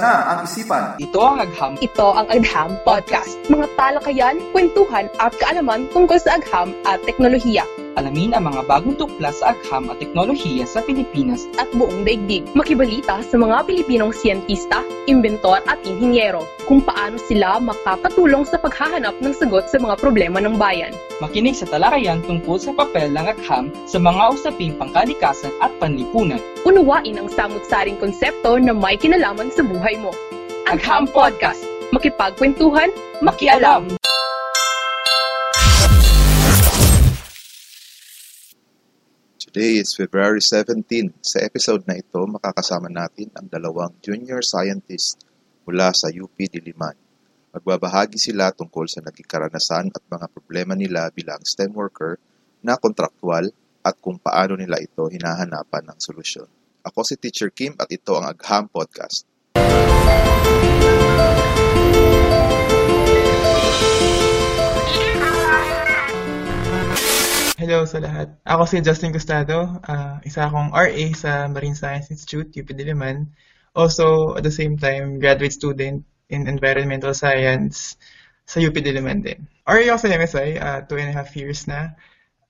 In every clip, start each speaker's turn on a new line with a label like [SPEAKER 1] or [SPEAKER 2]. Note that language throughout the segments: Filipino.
[SPEAKER 1] na ang isipan.
[SPEAKER 2] Ito ang Agham.
[SPEAKER 1] Ito ang Agham Podcast. Mga talakayan, kwentuhan at kaalaman tungkol sa agham at teknolohiya
[SPEAKER 2] Alamin ang mga bagong tuklas sa agham at teknolohiya sa Pilipinas.
[SPEAKER 1] at buong daigdig. Makibalita sa mga Pilipinong siyentista, inventor at inhinyero kung paano sila makakatulong sa paghahanap ng sagot sa mga problema ng bayan.
[SPEAKER 2] Makinig sa talakayan tungkol sa papel ng agham sa mga usaping pangkalikasan at panlipunan.
[SPEAKER 1] Unawain ang samut-saring konsepto na may kinalaman sa buhay mo. Agham Podcast. Makipagkwentuhan, makialam.
[SPEAKER 3] Today is February 17. Sa episode na ito, makakasama natin ang dalawang junior scientist mula sa UP Diliman. Magbabahagi sila tungkol sa naging karanasan at mga problema nila bilang STEM worker na kontraktual at kung paano nila ito hinahanapan ng solusyon. Ako si Teacher Kim at ito ang Agham Podcast.
[SPEAKER 4] Hello sa lahat. Ako si Justin Gustado, ah, isa akong RA sa Marine Science Institute, UP Diliman. Also, at the same time, graduate student in Environmental Science sa UP Diliman din. RA ako sa MSI, ah, two and a half years na.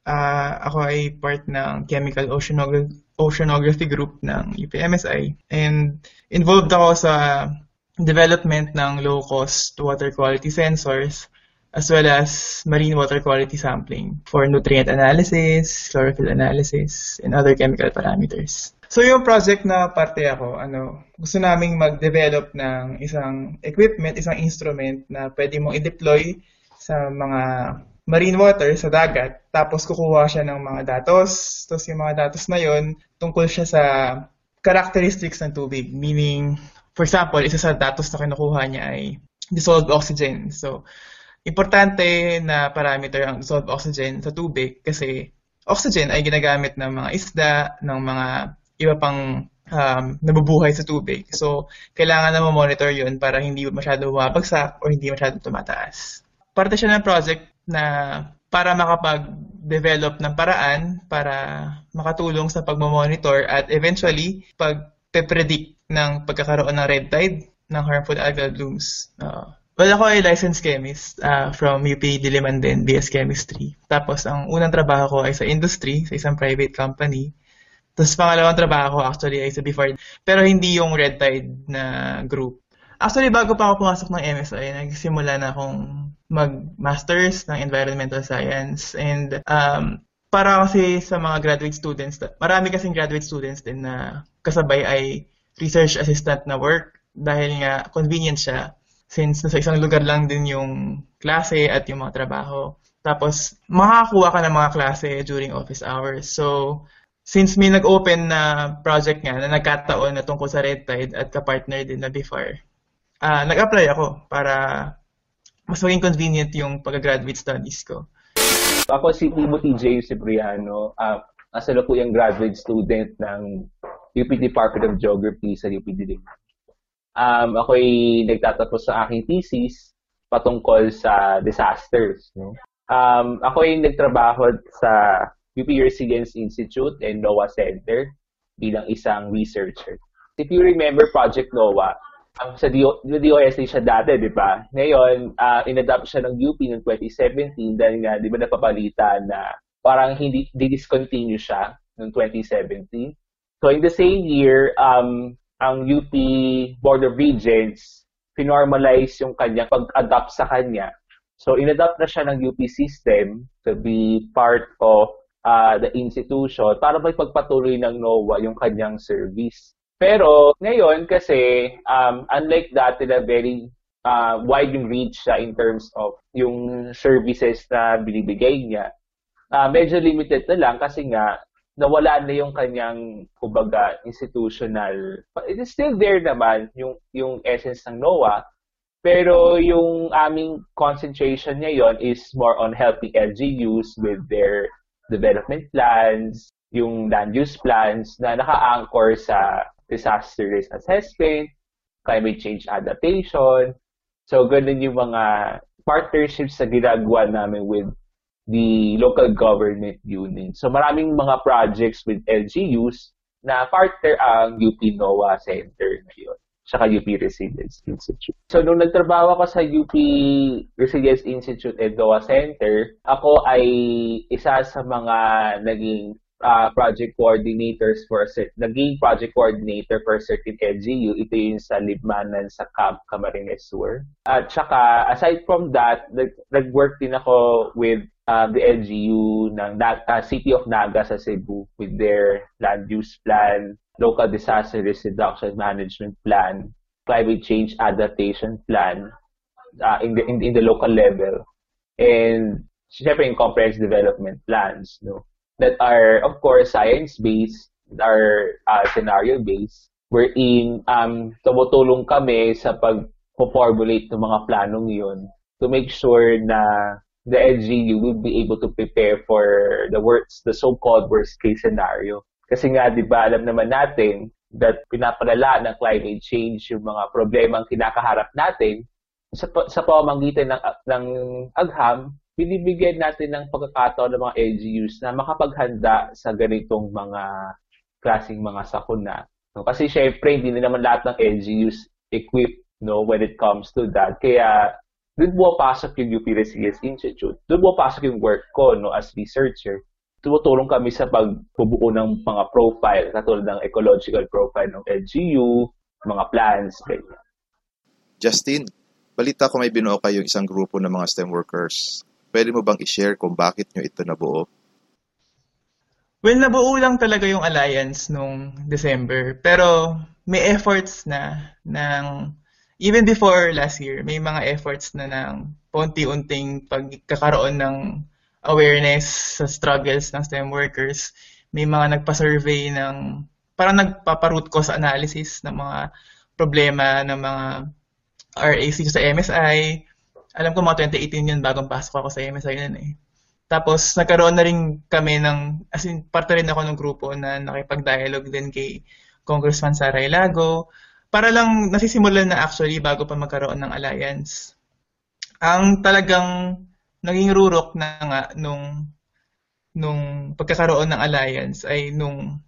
[SPEAKER 4] Ah, ako ay part ng Chemical Oceanogra- Oceanography Group ng UP MSI. And involved ako sa development ng low-cost water quality sensors as well as marine water quality sampling for nutrient analysis, chlorophyll analysis, and other chemical parameters. So yung project na parte ako, ano, gusto naming mag-develop ng isang equipment, isang instrument na pwede mong i-deploy sa mga marine water sa dagat, tapos kukuha siya ng mga datos, tapos yung mga datos na yon tungkol siya sa characteristics ng tubig, meaning, for example, isa sa datos na kinukuha niya ay dissolved oxygen. So, importante na parameter ang dissolved oxygen sa tubig kasi oxygen ay ginagamit ng mga isda, ng mga iba pang um, nabubuhay sa tubig. So, kailangan na monitor yun para hindi masyado bumabagsak o hindi masyado tumataas. Parte siya ng project na para makapag-develop ng paraan para makatulong sa pagmamonitor at eventually pag-predict ng pagkakaroon ng red tide ng harmful algal blooms. Uh, Well, ako ay licensed chemist uh, from UP Diliman din, BS Chemistry. Tapos, ang unang trabaho ko ay sa industry, sa isang private company. Tapos, pangalawang trabaho ko actually ay sa before, pero hindi yung Red Tide na group. Actually, bago pa ako pumasok ng MSI, nagsimula na akong mag-masters ng environmental science. And um, para kasi sa mga graduate students, marami kasing graduate students din na kasabay ay research assistant na work dahil nga convenient siya since nasa isang lugar lang din yung klase at yung mga trabaho. Tapos, makakakuha ka ng mga klase during office hours. So, since may nag-open na project nga na nagkataon na tungkol sa Red Tide at kapartner din na before, ah nag-apply ako para mas maging convenient yung pag-graduate studies ko.
[SPEAKER 5] Ako si Timothy J. Cipriano, uh, kasalukuyang graduate student ng UP Department of Geography sa UP Diliman. Um, ako'y nagtatapos sa aking thesis patungkol sa disasters. No? Um, ako'y nagtrabaho sa UP Resilience Institute and NOAA Center bilang isang researcher. If you remember Project NOAA, um, sa DO, DOST siya dati, di ba? Ngayon, uh, inadapt siya ng UP noong 2017 dahil nga, di ba napabalita na parang hindi discontinue siya noong 2017. So in the same year, um, ang UP Board of Regents pinormalize yung kanyang pag-adapt sa kanya. So, inadapt na siya ng UP system to be part of uh, the institution para may pagpatuloy ng NOAA yung kanyang service. Pero ngayon kasi, um, unlike dati na very uh, wide yung reach siya in terms of yung services na binibigay niya, uh, medyo limited na lang kasi nga nawala na yung kanyang kumbaga institutional it is still there naman yung yung essence ng NOAA pero yung aming concentration ngayon is more on helping LGUs with their development plans yung land use plans na naka-anchor sa disaster risk assessment climate change adaptation. So ganun yung mga partnerships na ginagawa namin with the local government unit. So maraming mga projects with LGUs na partner ang UP NOAA Center ngayon saka UP Resilience Institute. So, nung nagtrabaho ako sa UP Resilience Institute and NOAA Center, ako ay isa sa mga naging uh, project coordinators for a naging project coordinator for a certain LGU. Ito yung sa Libmanan sa Camp Camarines Sur. At saka, aside from that, nag-work din ako with uh, the LGU ng uh, City of Naga sa Cebu with their land use plan, local disaster risk reduction management plan, climate change adaptation plan uh, in the in, in the local level. And syempre in comprehensive development plans no that are, of course, science-based, are uh, scenario-based, wherein um, tumutulong kami sa pag-formulate ng mga planong yun to make sure na the LGU will be able to prepare for the worst, the so-called worst-case scenario. Kasi nga, di ba, alam naman natin that pinapalala ng climate change yung mga problema ang kinakaharap natin sa, sa pamamagitan ng, ng agham binibigyan natin ng pagkakataon ng mga LGUs na makapaghanda sa ganitong mga klaseng mga sakuna. No? Kasi syempre, hindi na naman lahat ng LGUs equipped no, when it comes to that. Kaya, doon mo pasok yung UP Resilience Institute. Doon mo pasok yung work ko no, as researcher. Tumutulong kami sa pagbubuo ng mga profile, katulad ng ecological profile ng LGU, mga plans, ganyan.
[SPEAKER 3] Justin, balita ko may binuo kayong isang grupo ng mga STEM workers. Pwede mo bang i-share kung bakit nyo ito nabuo?
[SPEAKER 4] Well, nabuo lang talaga yung alliance nung December. Pero may efforts na ng even before last year, may mga efforts na ng paunti-unting pagkakaroon ng awareness sa struggles ng STEM workers. May mga nagpa-survey ng parang nagpaparoot cause analysis ng mga problema ng mga RAC sa MSI, alam ko mga 2018 yun, bagong pasok ako sa MSI yun eh. Tapos, nagkaroon na rin kami ng, as in, parte rin ako ng grupo na nakipag-dialogue din kay Congressman Sara Ilago, para lang nasisimulan na actually bago pa magkaroon ng alliance. Ang talagang naging rurok na nga nung nung pagkakaroon ng alliance ay nung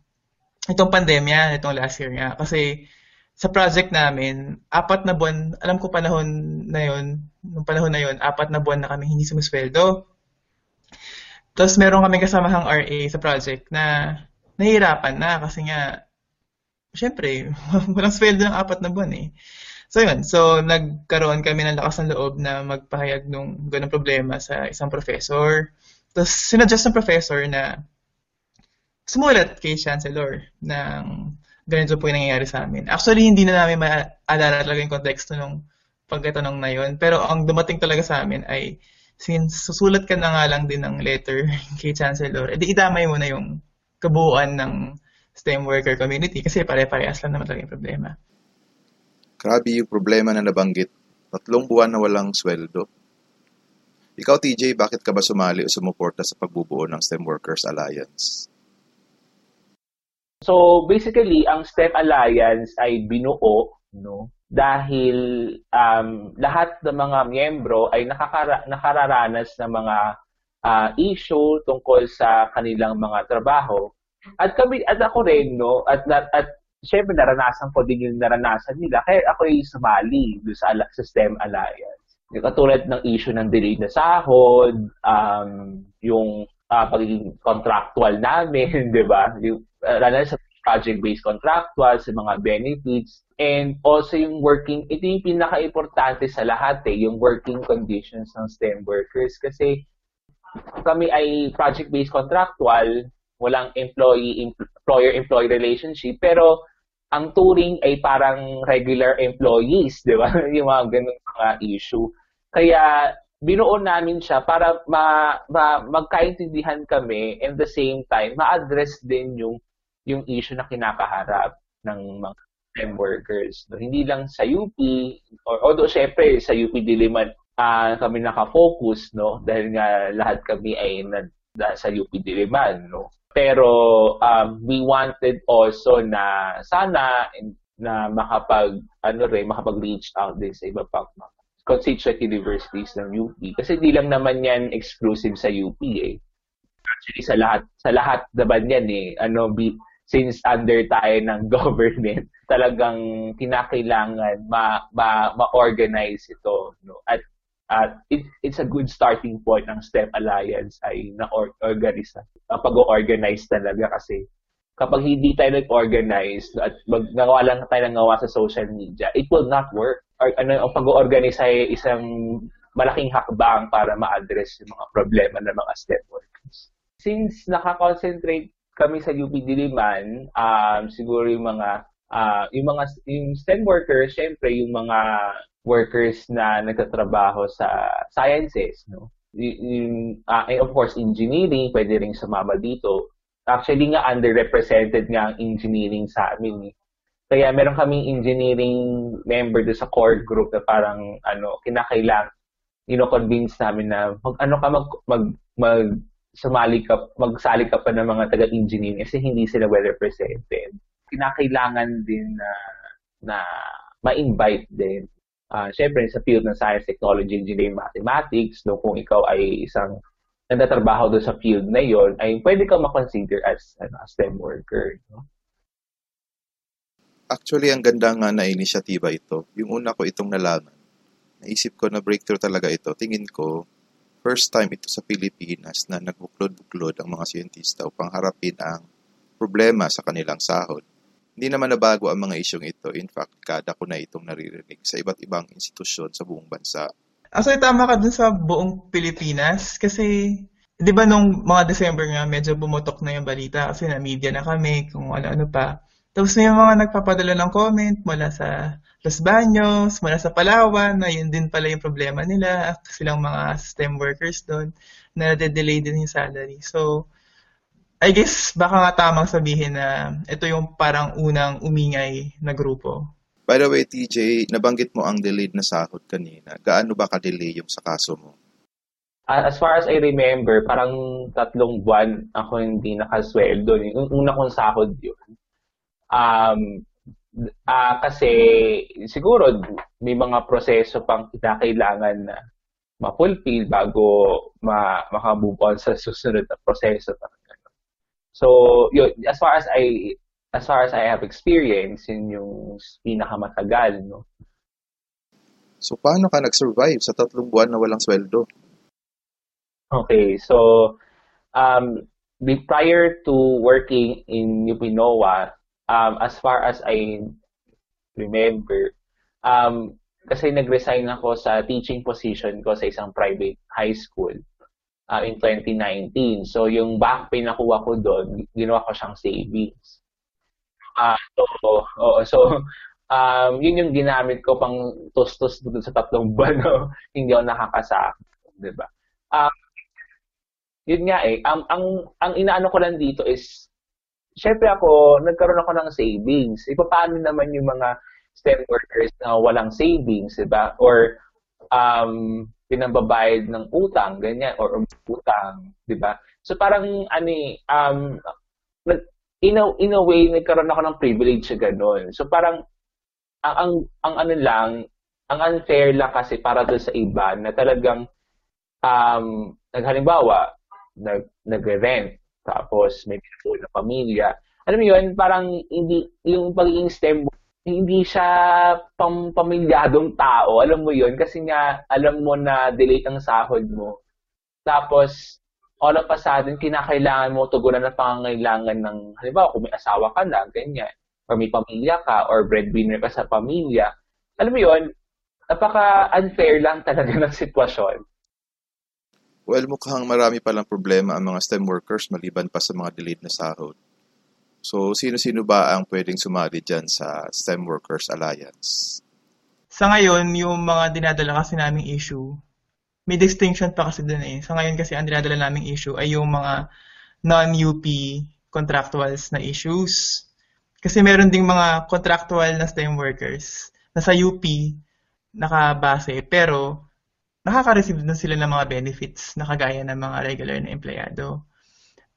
[SPEAKER 4] itong pandemya, itong last year nga. Kasi sa project namin, apat na buwan, alam ko panahon na yon, nung panahon na yon, apat na buwan na kami hindi sumusweldo. Tapos meron kami kasamahang RA sa project na nahihirapan na kasi nga, syempre, walang sweldo ng apat na buwan eh. So yun, so nagkaroon kami ng lakas ng loob na magpahayag ng ganong problema sa isang professor. Tapos sinadjust ng professor na sumulat kay Chancellor ng ganito po yung nangyayari sa amin. Actually, hindi na namin maalala talaga yung konteksto nung pagkatanong na yun. Pero ang dumating talaga sa amin ay, since susulat ka na nga lang din ng letter kay Chancellor, edi idamay mo na yung kabuuan ng STEM worker community kasi pare-parehas lang naman talaga yung problema.
[SPEAKER 3] Grabe yung problema na nabanggit. Tatlong buwan na walang sweldo. Ikaw, TJ, bakit ka ba sumali o sumuporta sa pagbubuo ng STEM Workers Alliance?
[SPEAKER 5] So basically, ang STEM Alliance ay binuo no dahil um, lahat ng mga miyembro ay nakakara- nakararanas ng mga uh, issue tungkol sa kanilang mga trabaho. At kami at ako rin no at at, at syempre naranasan ko din yung naranasan nila kaya ako ay sumali do sa, sa STEM Alliance. Yung katulad ng issue ng delay na sahod, um, yung uh, pagiging contractual namin, di ba? Yung uh, sa project-based contractual, sa mga benefits, and also yung working, ito yung pinaka-importante sa lahat eh, yung working conditions ng STEM workers. Kasi kami ay project-based contractual, walang employee employer-employee relationship, pero ang touring ay parang regular employees, di ba? yung mga ganung mga issue. Kaya binuo namin siya para ma, ma, magkaintindihan kami and the same time ma-address din yung yung issue na kinakaharap ng mga STEM workers. No, hindi lang sa UP, or, although syempre sa UP Diliman uh, kami nakafocus, no? Dahil nga lahat kami ay na, na, sa UP Diliman, no? Pero um, we wanted also na sana na makapag ano rin makapag-reach out din sa iba pang constituent universities ng UP kasi hindi lang naman yan exclusive sa UP eh actually sa lahat sa lahat naman yan eh ano since under tayo ng government, talagang kinakailangan ma, ma, ma-organize ito. No? At at it, it's a good starting point ng STEM Alliance ay na-organize, uh, pag-organize talaga kasi kapag hindi tayo nag-organize at mag, nagawa lang tayo ng gawa sa social media, it will not work. Or, ano, ang pag-organize ay isang malaking hakbang para ma-address yung mga problema ng mga STEM workers. Since nakakoncentrate kami sa UP Diliman, um, siguro yung mga uh, yung mga yung STEM workers, syempre yung mga workers na nagtatrabaho sa sciences, no? Yung, uh, and of course, engineering, pwede rin sumama dito. Actually nga, underrepresented nga ang engineering sa amin. Eh. Kaya meron kaming engineering member do sa core group na parang ano, kinakailang, you know, convince namin na mag, ano ka mag, mag, mag sumali ka, magsali ka pa ng mga taga-engineering kasi hindi sila well represented. Kinakailangan din na na ma-invite din uh, syempre sa field ng science, technology, engineering, mathematics, no, kung ikaw ay isang nagtatrabaho doon sa field na yon, ay pwede kang makonsider as ano, a STEM worker. No?
[SPEAKER 3] Actually, ang ganda nga na inisyatiba ito. Yung una ko itong nalaman, naisip ko na breakthrough talaga ito. Tingin ko, first time ito sa Pilipinas na nagbuklod-buklod ang mga siyentista upang harapin ang problema sa kanilang sahod. Hindi naman nabago ang mga isyong ito. In fact, kada ko na itong naririnig sa iba't ibang institusyon sa buong bansa.
[SPEAKER 4] Actually, tama ka dun sa buong Pilipinas kasi di ba nung mga December nga medyo bumutok na yung balita kasi na media na kami kung ano-ano pa. Tapos may mga nagpapadala ng comment mula sa Los Baños, mula sa Palawan, na yun din pala yung problema nila, silang mga STEM workers doon, na de-delay din yung salary. So, I guess baka nga tamang sabihin na ito yung parang unang umingay na grupo.
[SPEAKER 3] By the way, TJ, nabanggit mo ang delayed na sahod kanina. Gaano ba ka-delay yung sa kaso mo?
[SPEAKER 5] As far as I remember, parang tatlong buwan ako hindi nakasweldo. Yung una kong sahod yun. Um, uh, kasi siguro may mga proseso pang kinakailangan na ma-fulfill bago ma- makamove on sa susunod na proseso. So, yun, as far as I as far as I have experience, yun yung pinakamatagal, no?
[SPEAKER 3] So, paano ka nag-survive sa tatlong buwan na walang sweldo?
[SPEAKER 5] Okay, so, um, prior to working in Upinoa, um, as far as I remember, um, kasi nag-resign ako sa teaching position ko sa isang private high school uh, in 2019. So, yung back pay na kuha ko doon, ginawa ko siyang savings. Uh, so, oh, so um, yun yung ginamit ko pang tustos doon sa tatlong buwan, no? hindi ako nakakasakot, di ba? Um, yun nga eh, ang, ang, ang inaano ko lang dito is, syempre ako, nagkaroon ako ng savings. E, naman yung mga STEM workers na walang savings, di ba? Or, um, pinambabayad ng utang, ganyan, or utang, di ba? So parang, ani, um, in a, in a way, nagkaroon ako ng privilege sa ganun. So parang, ang, ang, ang ano lang, ang unfair lang kasi para doon sa iba na talagang, um, naghalimbawa, nag, nag-rent, tapos may pinatuloy na pamilya. Alam mo yun, parang hindi, yung pagiging STEM hindi siya pam pamilyadong tao. Alam mo yon Kasi nga, alam mo na delay ang sahod mo. Tapos, all of a sudden, kinakailangan mo tugunan ng pangangailangan ng, halimbawa, kung may asawa ka na, ganyan, or may pamilya ka, or breadwinner ka sa pamilya. Alam mo yon napaka-unfair lang talaga ng sitwasyon.
[SPEAKER 3] Well, mukhang marami palang problema ang mga STEM workers maliban pa sa mga delayed na sahod. So, sino-sino ba ang pwedeng sumali dyan sa STEM Workers Alliance?
[SPEAKER 4] Sa ngayon, yung mga dinadala kasi naming issue, may distinction pa kasi dun eh. Sa ngayon kasi ang dinadala naming issue ay yung mga non-UP contractuals na issues. Kasi meron ding mga contractual na STEM workers na sa UP nakabase pero nakaka-receive din sila ng mga benefits na kagaya ng mga regular na empleyado.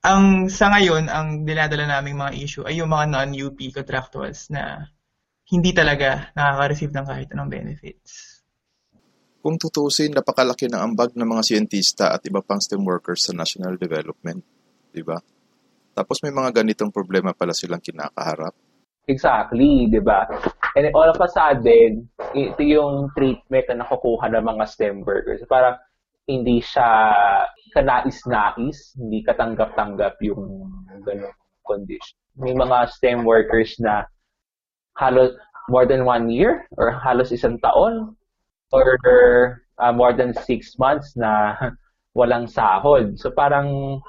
[SPEAKER 4] Ang sa ngayon, ang dinadala naming mga issue ay yung mga non-UP contractuals na hindi talaga nakaka-receive ng kahit anong benefits.
[SPEAKER 3] Kung tutusin, napakalaki ng ambag ng mga siyentista at iba pang STEM workers sa national development, di ba? Tapos may mga ganitong problema pala silang kinakaharap.
[SPEAKER 5] Exactly, di ba? And all of a sudden, ito yung treatment na nakukuha ng mga STEM workers. Parang hindi siya kanais-nais, hindi katanggap-tanggap yung ganong condition. May mga STEM workers na halos more than one year or halos isang taon or uh, more than six months na walang sahod. So parang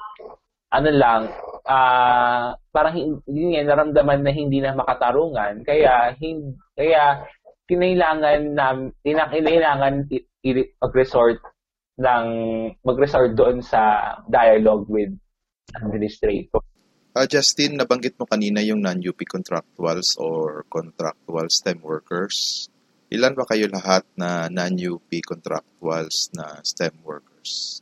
[SPEAKER 5] ano lang, uh, parang hindi nga naramdaman na hindi na makatarungan. Kaya hindi, kaya kinailangan na kinailangan mag-resort ng mag-resort doon sa dialogue with administrator.
[SPEAKER 3] Uh, Justin, nabanggit mo kanina yung non-UP contractuals or contractual STEM workers. Ilan ba kayo lahat na non-UP contractuals na STEM workers?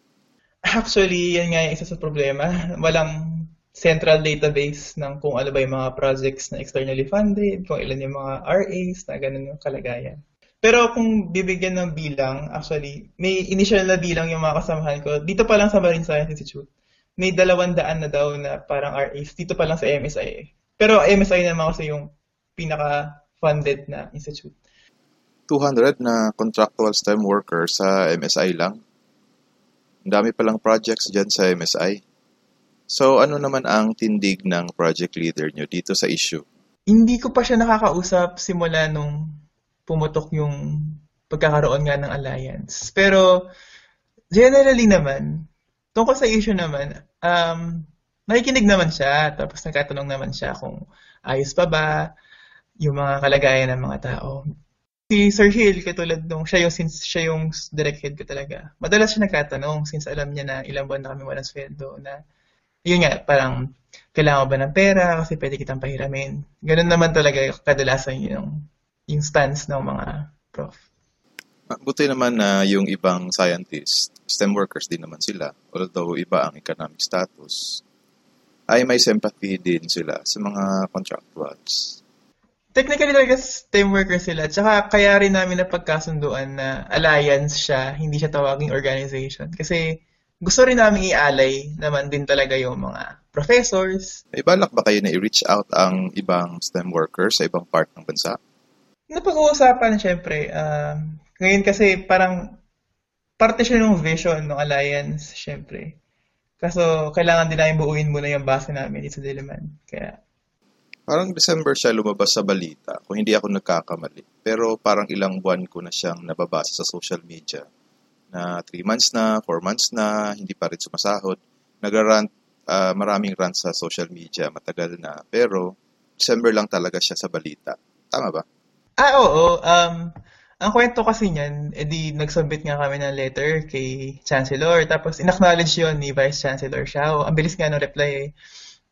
[SPEAKER 4] Actually, yan nga yung isa sa problema. Walang central database ng kung ano ba yung mga projects na externally funded, kung ilan yung mga RAs, na ganun yung kalagayan. Pero kung bibigyan ng bilang, actually, may initial na bilang yung mga kasamahan ko. Dito pa lang sa Marine Science Institute, may dalawang daan na daw na parang RAs. Dito pa lang sa MSI. Pero MSI naman kasi yung pinaka-funded na institute.
[SPEAKER 3] 200 na contractual STEM workers sa MSI lang. Ang dami palang projects dyan sa MSI. So, ano naman ang tindig ng project leader nyo dito sa issue?
[SPEAKER 4] Hindi ko pa siya nakakausap simula nung pumutok yung pagkakaroon nga ng alliance. Pero, generally naman, tungkol sa issue naman, um, nakikinig naman siya, tapos nagkatanong naman siya kung ayos pa ba yung mga kalagayan ng mga tao. Si Sir Hill, katulad nung siya yung, since siya yung direct head ko talaga, madalas siya nagkatanong since alam niya na ilang buwan na kami walang sweldo na yun nga, parang kailangan ba ng pera kasi pwede kitang pahiramin. Ganun naman talaga kadalasan yung, yung stance ng mga prof.
[SPEAKER 3] Buti naman na yung ibang scientists, STEM workers din naman sila, although iba ang economic status, ay may sympathy din sila sa mga contractuals.
[SPEAKER 4] Technically talaga STEM workers sila. Tsaka kaya rin namin na pagkasunduan na alliance siya, hindi siya tawaging organization. Kasi gusto rin namin i-alay naman din talaga yung mga professors.
[SPEAKER 3] May balak ba kayo na i-reach out ang ibang STEM workers sa ibang part ng bansa?
[SPEAKER 4] Napag-uusapan, syempre. Uh, ngayon kasi parang parte siya ng vision ng alliance, syempre. Kaso kailangan din namin buuin muna yung base namin dito sa Diliman. Kaya
[SPEAKER 3] Parang December siya lumabas sa balita, kung hindi ako nagkakamali. Pero parang ilang buwan ko na siyang nababasa sa social media na 3 months na, 4 months na, hindi pa rin sumasahod. Nagrarant, uh, maraming rant sa social media, matagal na. Pero, December lang talaga siya sa balita. Tama ba?
[SPEAKER 4] Ah, oo. Um, ang kwento kasi niyan, edi nag-submit nga kami ng letter kay Chancellor. Tapos, in-acknowledge yun ni Vice Chancellor Xiao. Ang bilis nga ng reply eh.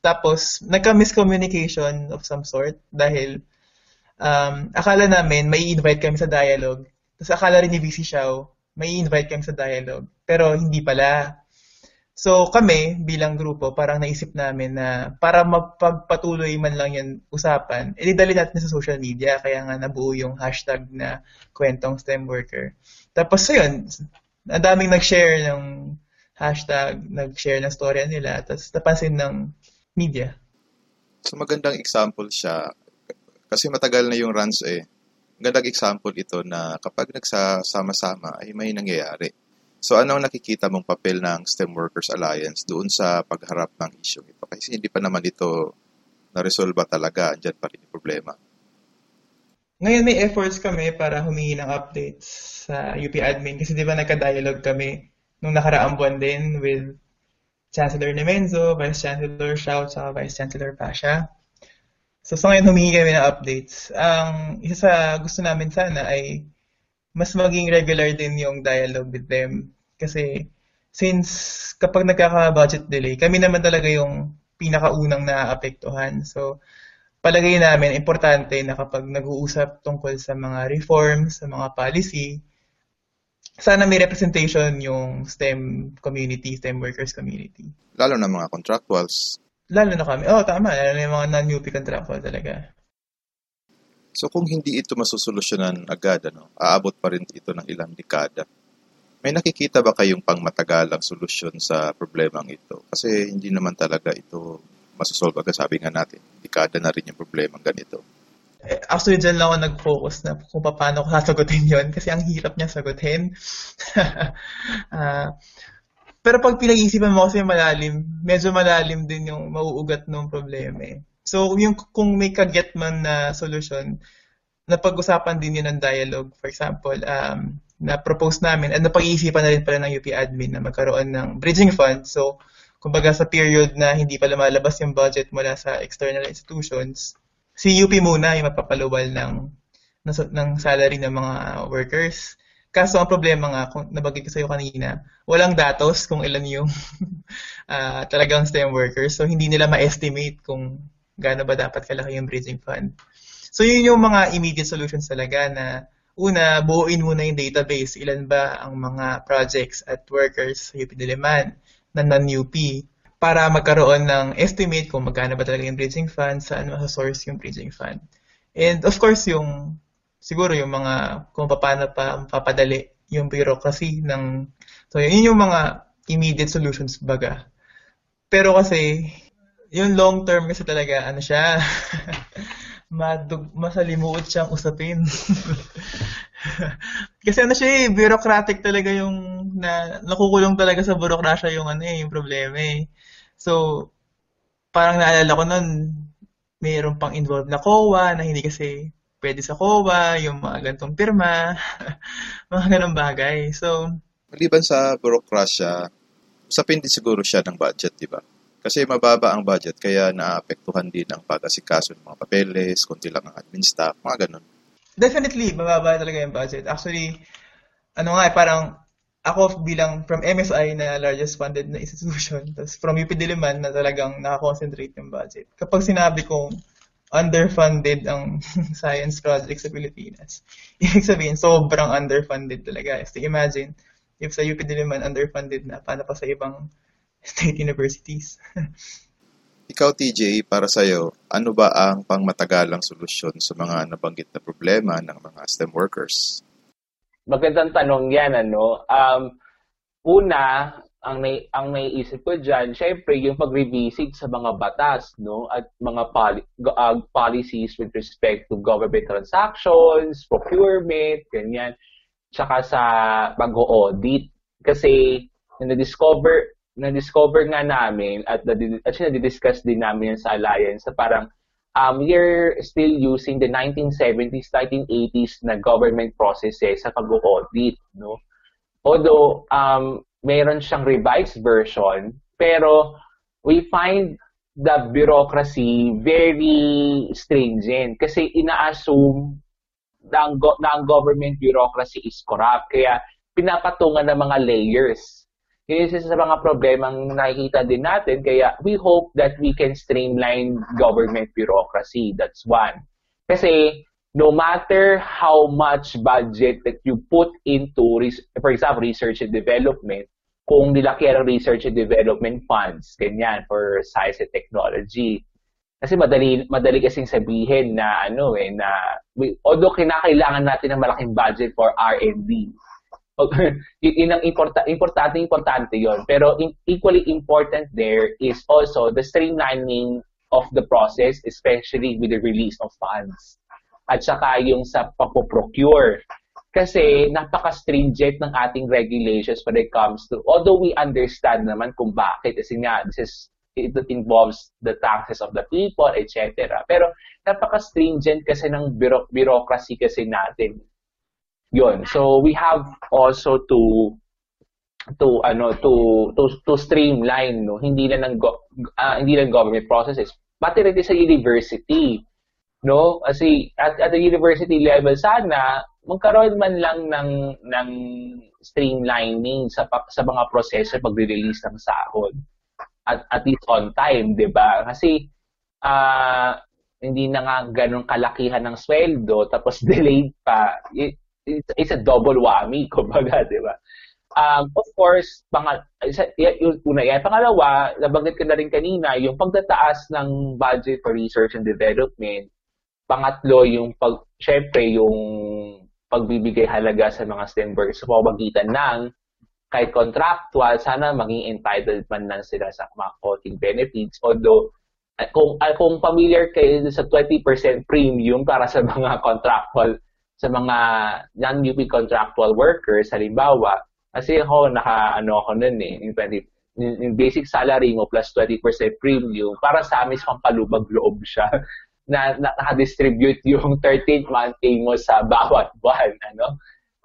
[SPEAKER 4] Tapos, nagka-miscommunication of some sort dahil um, akala namin may invite kami sa dialogue. Tapos akala rin ni VC Xiao may invite kami sa dialogue. Pero hindi pala. So kami bilang grupo parang naisip namin na para magpagpatuloy man lang yung usapan, idali natin sa social media kaya nga nabuo yung hashtag na kwentong STEM worker. Tapos yun, ang daming nag-share ng hashtag, nag-share ng storya nila, tapos napansin ng media.
[SPEAKER 3] So magandang example siya kasi matagal na yung runs eh gandang example ito na kapag nagsasama-sama ay may nangyayari. So ano ang nakikita mong papel ng STEM Workers Alliance doon sa pagharap ng issue ito? Kasi hindi pa naman ito na-resolve talaga, andyan pa rin yung problema.
[SPEAKER 4] Ngayon may efforts kami para humingi ng updates sa UP admin kasi di ba nagka-dialogue kami nung nakaraang buwan din with Chancellor Nemenzo, Vice Chancellor Shao, at Vice Chancellor Pasha. So sa ngayon humingi kami ng updates. Ang isa sa gusto namin sana ay mas maging regular din yung dialogue with them. Kasi since kapag nagkaka-budget delay, kami naman talaga yung pinakaunang naapektuhan. So palagay namin importante na kapag nag-uusap tungkol sa mga reforms, sa mga policy, sana may representation yung STEM community, STEM workers community.
[SPEAKER 3] Lalo na mga contractuals,
[SPEAKER 4] Lalo na kami. Oo, oh, tama. Lalo na yung mga non-UP contractual talaga.
[SPEAKER 3] So kung hindi ito masusolusyonan agad, ano, aabot pa rin ito ng ilang dekada. May nakikita ba kayong pangmatagalang solusyon sa problemang ito? Kasi hindi naman talaga ito masosolve agad. Sabi nga natin, dekada na rin yung problema ganito.
[SPEAKER 4] Eh, Actually, dyan lang ako nag-focus na kung paano ko sasagutin yon kasi ang hirap niya sagutin. Ah, pero pag pinag-iisipan mo kasi malalim, medyo malalim din yung mauugat ng problema eh. So, yung kung may kaget man na solusyon, napag-usapan din yun ng dialogue. For example, um, na-propose namin at napag-iisipan na rin pala ng UP admin na magkaroon ng bridging fund. So, kumbaga sa period na hindi pa lumalabas yung budget mula sa external institutions, si UP muna yung mapapaluwal ng, ng, salary ng mga workers. Kaso ang problema nga, kung nabagay ko sa iyo kanina, walang datos kung ilan yung uh, talagang STEM workers. So hindi nila ma-estimate kung gaano ba dapat kalaki yung bridging fund. So yun yung mga immediate solutions talaga na una, buuin muna yung database. Ilan ba ang mga projects at workers sa UP Diliman na non-UP para magkaroon ng estimate kung magkano ba talaga yung bridging fund, saan source yung bridging fund. And of course, yung siguro yung mga kung paano pa papadali yung bureaucracy ng so yun yung mga immediate solutions baga. Pero kasi yung long term kasi talaga ano siya madug masalimuot siyang usapin. kasi ano siya eh, bureaucratic talaga yung na nakukulong talaga sa burokrasya yung ano eh, yung problema eh. So parang naalala ko noon mayroon pang involved na COA na hindi kasi pwede sa COA, yung mga gantong pirma, mga ganong bagay. So,
[SPEAKER 3] Maliban sa burokrasya, usapin din siguro siya ng budget, di ba? Kasi mababa ang budget, kaya naapektuhan din ang pag-asikaso ng mga papeles, konti lang ang admin staff, mga ganun.
[SPEAKER 4] Definitely, mababa talaga yung budget. Actually, ano nga, eh, parang ako bilang from MSI na largest funded na institution, tapos from UP Diliman na talagang nakakoncentrate yung budget. Kapag sinabi kong underfunded ang science project sa Pilipinas. Ibig sabihin, sobrang underfunded talaga. So imagine, if sa UP Diliman underfunded na, paano pa sa ibang state universities?
[SPEAKER 3] Ikaw, TJ, para sa'yo, ano ba ang pangmatagalang solusyon sa mga nabanggit na problema ng mga STEM workers?
[SPEAKER 5] Magandang tanong yan, ano? Um, una, ang may ang naiisip ko diyan, syempre yung pag-revisit sa mga batas, no, at mga poli- uh, policies with respect to government transactions, procurement, ganyan, tsaka sa pag-audit kasi na-discover na-discover nga namin at actually na-discuss din namin sa alliance sa parang um, we're still using the 1970s, 1980s na government processes sa pag-audit, no? Although um, meron siyang revised version, pero we find the bureaucracy very stringent kasi ina-assume na ang, go- na ang government bureaucracy is corrupt. Kaya pinapatungan ng mga layers. Yun isa sa mga problemang nakikita din natin. Kaya we hope that we can streamline government bureaucracy. That's one. Kasi no matter how much budget that you put into, for example, research and development, kung nilaki ang research and development funds, ganyan, for science and technology. Kasi madali, madali kasing sabihin na, ano eh, na, we, although kinakailangan natin ng malaking budget for R&D, yun ang importa, importante, importante yon Pero in, equally important there is also the streamlining of the process, especially with the release of funds. At saka yung sa pagpo-procure kasi napaka-stringent ng ating regulations when it comes to, although we understand naman kung bakit, kasi nga, this is, it involves the taxes of the people, etc. Pero napaka-stringent kasi ng bureau- bureaucracy kasi natin. Yun. So we have also to to ano to to to streamline no hindi lang ng go, uh, hindi lang government processes pati rin sa university no kasi at, at the university level sana magkaroon man lang ng ng streamlining sa sa mga proseso pagre-release ng sahod at at least on time, 'di ba? Kasi uh, hindi na nga ganun kalakihan ng sweldo tapos delayed pa. It, it's a double whammy, kumbaga, 'di ba? Um, of course, pang isa, yung una yan. Pangalawa, nabanggit ko na rin kanina, yung pagtataas ng budget for research and development. Pangatlo, yung pag, syempre, yung pagbibigay halaga sa mga STEM workers sa pamamagitan ng kahit contractual, sana maging entitled man lang sila sa mga voting benefits. Although, kung kung familiar kayo sa 20% premium para sa mga contractual sa mga non-UP contractual workers halimbawa kasi ako naka ano ako noon eh yung 20 yung basic salary mo plus 20% premium para sa amin sa pampalubag loob siya na, na naka-distribute yung 13th month pay mo sa bawat buwan ano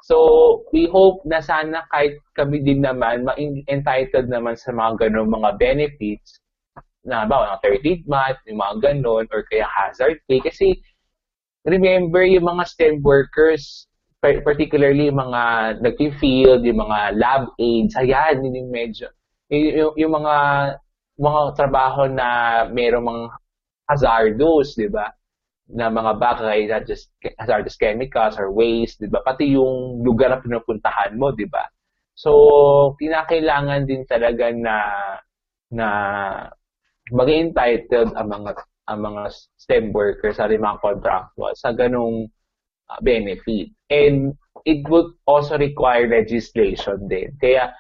[SPEAKER 5] So, we hope na sana kahit kami din naman, ma-entitled naman sa mga ganun mga benefits, na ba, ng 13th month, yung mga ganun, or kaya hazard pay. Kasi, remember, yung mga STEM workers, particularly yung mga nag-field, yung mga lab aides, ayan, yung medyo, yung, yung mga mga trabaho na mayroong mga hazardous, di ba? na mga bagay, not just hazardous chemicals or waste, di ba? Pati yung lugar na pinupuntahan mo, di ba? So, kinakailangan din talaga na na maging entitled ang mga ang mga STEM workers sa mga contractual sa ganong uh, benefit. And it would also require legislation din. Kaya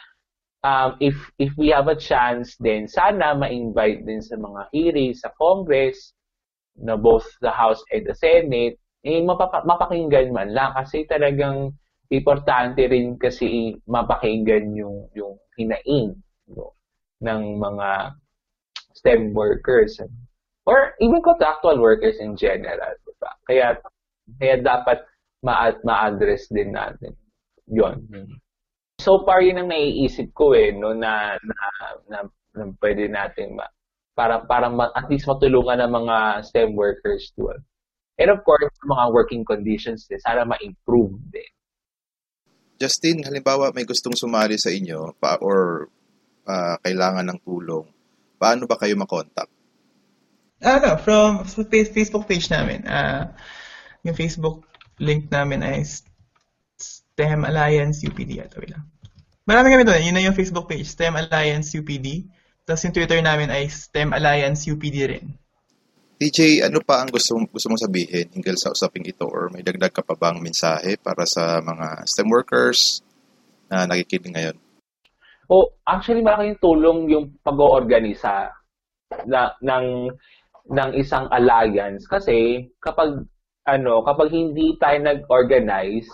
[SPEAKER 5] um, if if we have a chance din, sana ma-invite din sa mga hearings sa Congress na both the House and the Senate, eh, mapapa- mapakinggan man lang kasi talagang importante rin kasi mapakinggan yung yung hinaing no, ng mga STEM workers or even contractual workers in general, di ba? Kaya kaya dapat ma- ma-address din natin 'yon. So far yun ang naiisip ko eh no na na, na, na pwede nating ma- para para at least matulungan ng mga STEM workers doon. And of course, mga working conditions din, sana ma-improve din.
[SPEAKER 3] Justin, halimbawa may gustong sumali sa inyo pa, or uh, kailangan ng tulong, paano ba kayo makontak?
[SPEAKER 4] Ano, from sa Facebook page namin. Uh, yung Facebook link namin ay STEM Alliance UPD. Ito lang. Marami kami doon. Yun na yung Facebook page, STEM Alliance UPD. Tapos yung Twitter namin ay STEM Alliance UPD rin.
[SPEAKER 3] TJ, ano pa ang gusto, gusto mong sabihin hinggil sa usaping ito or may dagdag ka pa bang mensahe para sa mga STEM workers na nakikinig ngayon?
[SPEAKER 5] Oh, actually malaking tulong yung pag-oorganisa na, ng ng isang alliance kasi kapag ano, kapag hindi tayo nag-organize,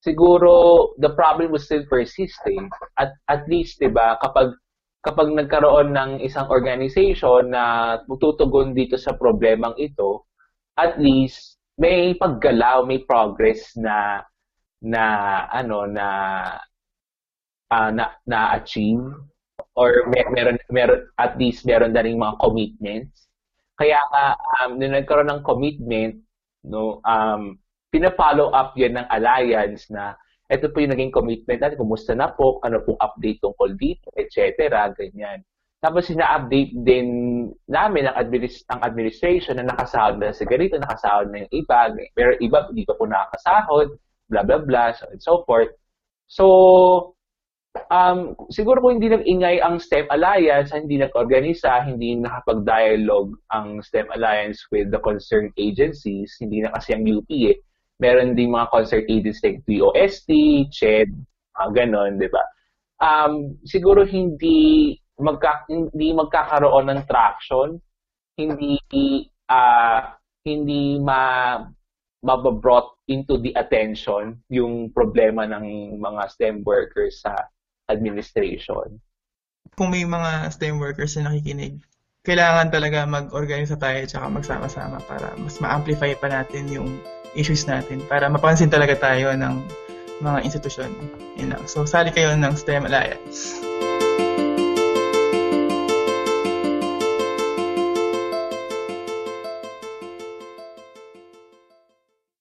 [SPEAKER 5] siguro the problem will still persist eh. At at least 'di ba, kapag kapag nagkaroon ng isang organization na tutugon dito sa problemang ito, at least may paggalaw, may progress na na ano na uh, na na-achieve or may, meron meron at least meron na ring mga commitments. Kaya uh, um nung nagkaroon ng commitment, no, um pina-follow up 'yan ng alliance na ito po yung naging commitment natin, kumusta na po, ano pong update tungkol dito, etc. Ganyan. Tapos sina-update din namin ang, administ- ang administration na nakasahod na sa ganito, nakasahod na yung iba, pero iba hindi pa po nakakasahod, blah, blah, blah, so and so forth. So, um, siguro kung hindi nag-ingay ang STEM Alliance, hindi nag-organisa, hindi nakapag-dialogue ang STEM Alliance with the concerned agencies, hindi na kasi ang UP eh, meron ding mga concert agencies like DOST, CHED, uh, ganon, di ba? Um, siguro hindi magka, hindi magkakaroon ng traction, hindi uh, hindi ma mababrought into the attention yung problema ng mga STEM workers sa administration.
[SPEAKER 4] Kung may mga STEM workers na nakikinig, kailangan talaga mag-organize tayo at magsama-sama para mas ma-amplify pa natin yung issues natin para mapansin talaga tayo ng mga institusyon. Yun. So, sali kayo ng STEM Alliance.